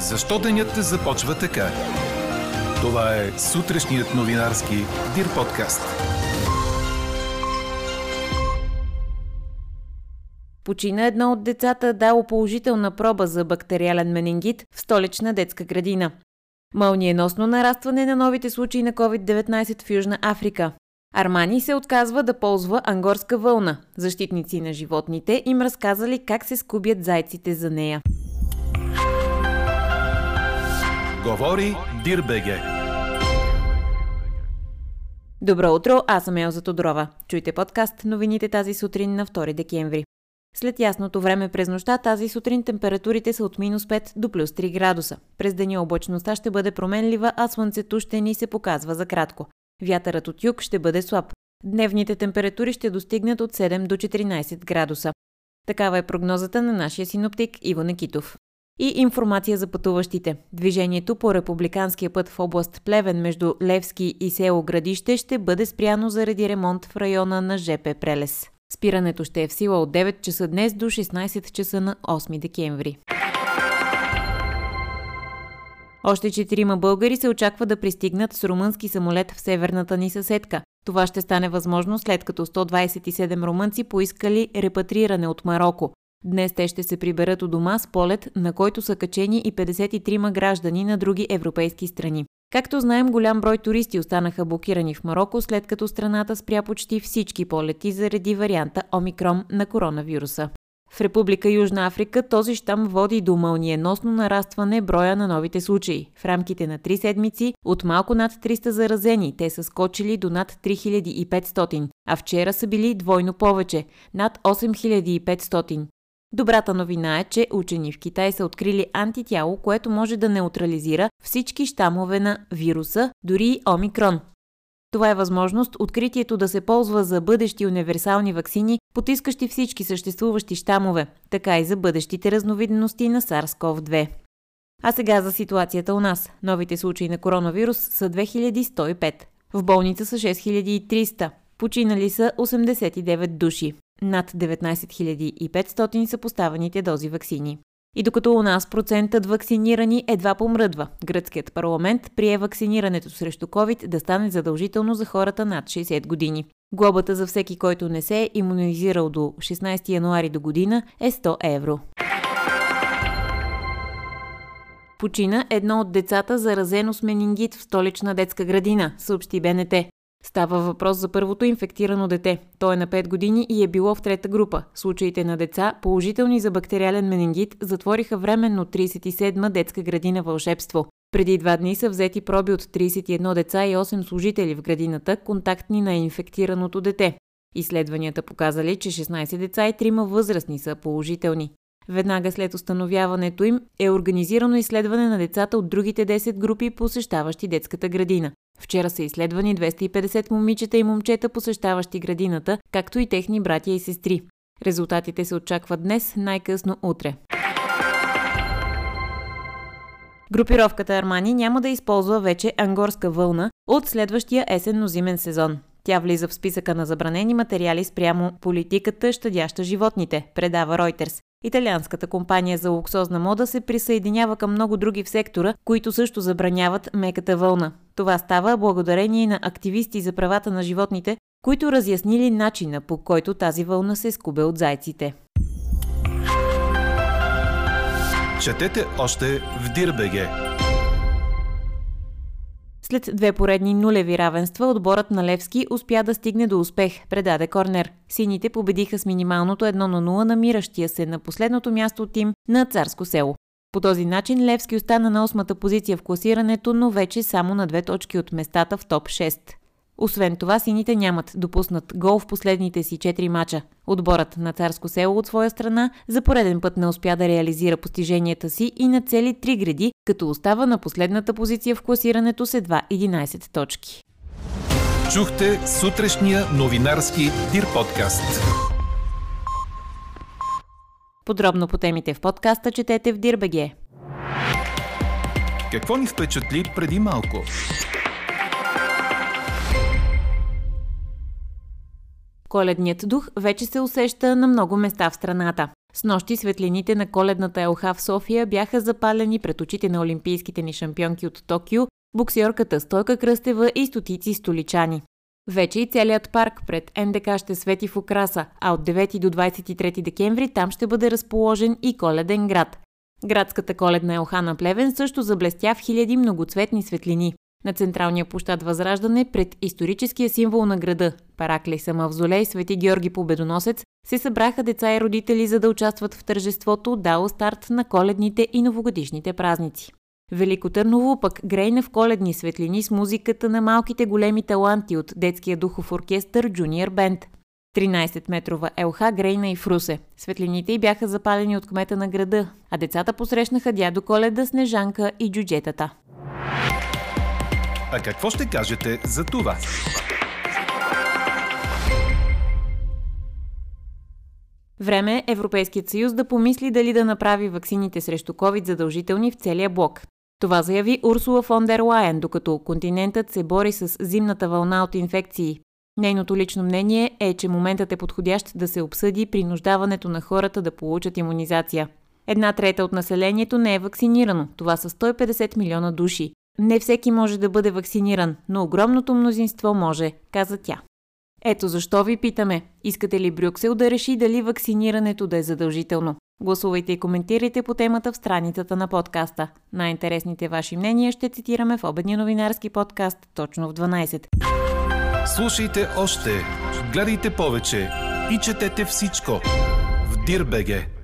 Защо денят започва така? Това е сутрешният новинарски Дир подкаст. Почина едно от децата дало положителна проба за бактериален менингит в столична детска градина. Мълниеносно нарастване на новите случаи на COVID-19 в Южна Африка. Армани се отказва да ползва ангорска вълна. Защитници на животните им разказали как се скубят зайците за нея. Говори Дирбеге. Добро утро, аз съм Елза Тодорова. Чуйте подкаст новините тази сутрин на 2 декември. След ясното време през нощта тази сутрин температурите са от минус 5 до плюс 3 градуса. През деня облачността ще бъде променлива, а слънцето ще ни се показва за кратко. Вятърът от юг ще бъде слаб. Дневните температури ще достигнат от 7 до 14 градуса. Такава е прогнозата на нашия синоптик Иво Некитов. И информация за пътуващите. Движението по републиканския път в област Плевен между Левски и село Градище ще бъде спряно заради ремонт в района на ЖП Прелес. Спирането ще е в сила от 9 часа днес до 16 часа на 8 декември. Още четирима българи се очаква да пристигнат с румънски самолет в северната ни съседка. Това ще стане възможно след като 127 румънци поискали репатриране от Марокко. Днес те ще се приберат у дома с полет, на който са качени и 53 граждани на други европейски страни. Както знаем, голям брой туристи останаха блокирани в Марокко, след като страната спря почти всички полети заради варианта Омикрон на коронавируса. В Република Южна Африка този щам води до мълниеносно нарастване броя на новите случаи. В рамките на 3 седмици от малко над 300 заразени те са скочили до над 3500, а вчера са били двойно повече – над 8500. Добрата новина е, че учени в Китай са открили антитяло, което може да неутрализира всички щамове на вируса, дори и омикрон. Това е възможност откритието да се ползва за бъдещи универсални вакцини, потискащи всички съществуващи щамове, така и за бъдещите разновидности на SARS-CoV-2. А сега за ситуацията у нас. Новите случаи на коронавирус са 2105. В болница са 6300. Починали са 89 души. Над 19 500 са поставените дози вакцини. И докато у нас процентът вакцинирани едва помръдва, гръцкият парламент прие вакцинирането срещу COVID да стане задължително за хората над 60 години. Глобата за всеки, който не се е иммунизирал до 16 януари до година е 100 евро. Почина едно от децата заразено с менингит в столична детска градина, съобщи БНТ. Става въпрос за първото инфектирано дете. То е на 5 години и е било в трета група. Случаите на деца, положителни за бактериален менингит, затвориха временно 37-ма детска градина Вълшебство. Преди два дни са взети проби от 31 деца и 8 служители в градината, контактни на инфектираното дете. Изследванията показали, че 16 деца и 3 възрастни са положителни. Веднага след установяването им е организирано изследване на децата от другите 10 групи, посещаващи детската градина. Вчера са изследвани 250 момичета и момчета, посещаващи градината, както и техни братя и сестри. Резултатите се очакват днес, най-късно утре. Групировката Армани няма да използва вече ангорска вълна от следващия есенно-зимен сезон. Тя влиза в списъка на забранени материали спрямо политиката, щадяща животните, предава Reuters. Италианската компания за луксозна мода се присъединява към много други в сектора, които също забраняват меката вълна. Това става благодарение на активисти за правата на животните, които разяснили начина по който тази вълна се скубе от зайците. Четете още в Дирбеге! След две поредни нулеви равенства, отборът на Левски успя да стигне до успех, предаде Корнер. Сините победиха с минималното 1 на 0, намиращия се на последното място тим на Царско село. По този начин Левски остана на осмата позиция в класирането, но вече само на две точки от местата в топ 6. Освен това, сините нямат допуснат гол в последните си 4 мача. Отборът на Царско село от своя страна за пореден път не успя да реализира постиженията си и на цели 3 гради, като остава на последната позиция в класирането с едва 11 точки. Чухте сутрешния новинарски Дир подкаст. Подробно по темите в подкаста четете в Дирбеге. Какво ни впечатли преди малко? Коледният дух вече се усеща на много места в страната. С нощи светлините на коледната елха в София бяха запалени пред очите на олимпийските ни шампионки от Токио, боксерката Стойка Кръстева и стотици столичани. Вече и целият парк пред НДК ще свети в украса, а от 9 до 23 декември там ще бъде разположен и коледен град. Градската коледна елха на Плевен също заблестя в хиляди многоцветни светлини. На централния площад Възраждане пред историческия символ на града – Параклиса Мавзолей Свети Георги Победоносец се събраха деца и родители за да участват в тържеството дало старт на коледните и новогодишните празници. Велико Търново пък грейна в коледни светлини с музиката на малките големи таланти от детския духов оркестър Джуниор Бенд. 13-метрова елха грейна и в Русе. Светлините й бяха запалени от кмета на града, а децата посрещнаха дядо Коледа, Снежанка и джуджетата. А какво ще кажете за това? Време е Европейският съюз да помисли дали да направи ваксините срещу COVID задължителни в целия блок. Това заяви Урсула фон дер Лайен, докато континентът се бори с зимната вълна от инфекции. Нейното лично мнение е, че моментът е подходящ да се обсъди принуждаването на хората да получат иммунизация. Една трета от населението не е вакцинирано. Това са 150 милиона души. Не всеки може да бъде вакциниран, но огромното мнозинство може, каза тя. Ето защо ви питаме, искате ли Брюксел да реши дали вакцинирането да е задължително? Гласувайте и коментирайте по темата в страницата на подкаста. Най-интересните ваши мнения ще цитираме в обедния новинарски подкаст точно в 12. Слушайте още, гледайте повече и четете всичко в Дирбеге.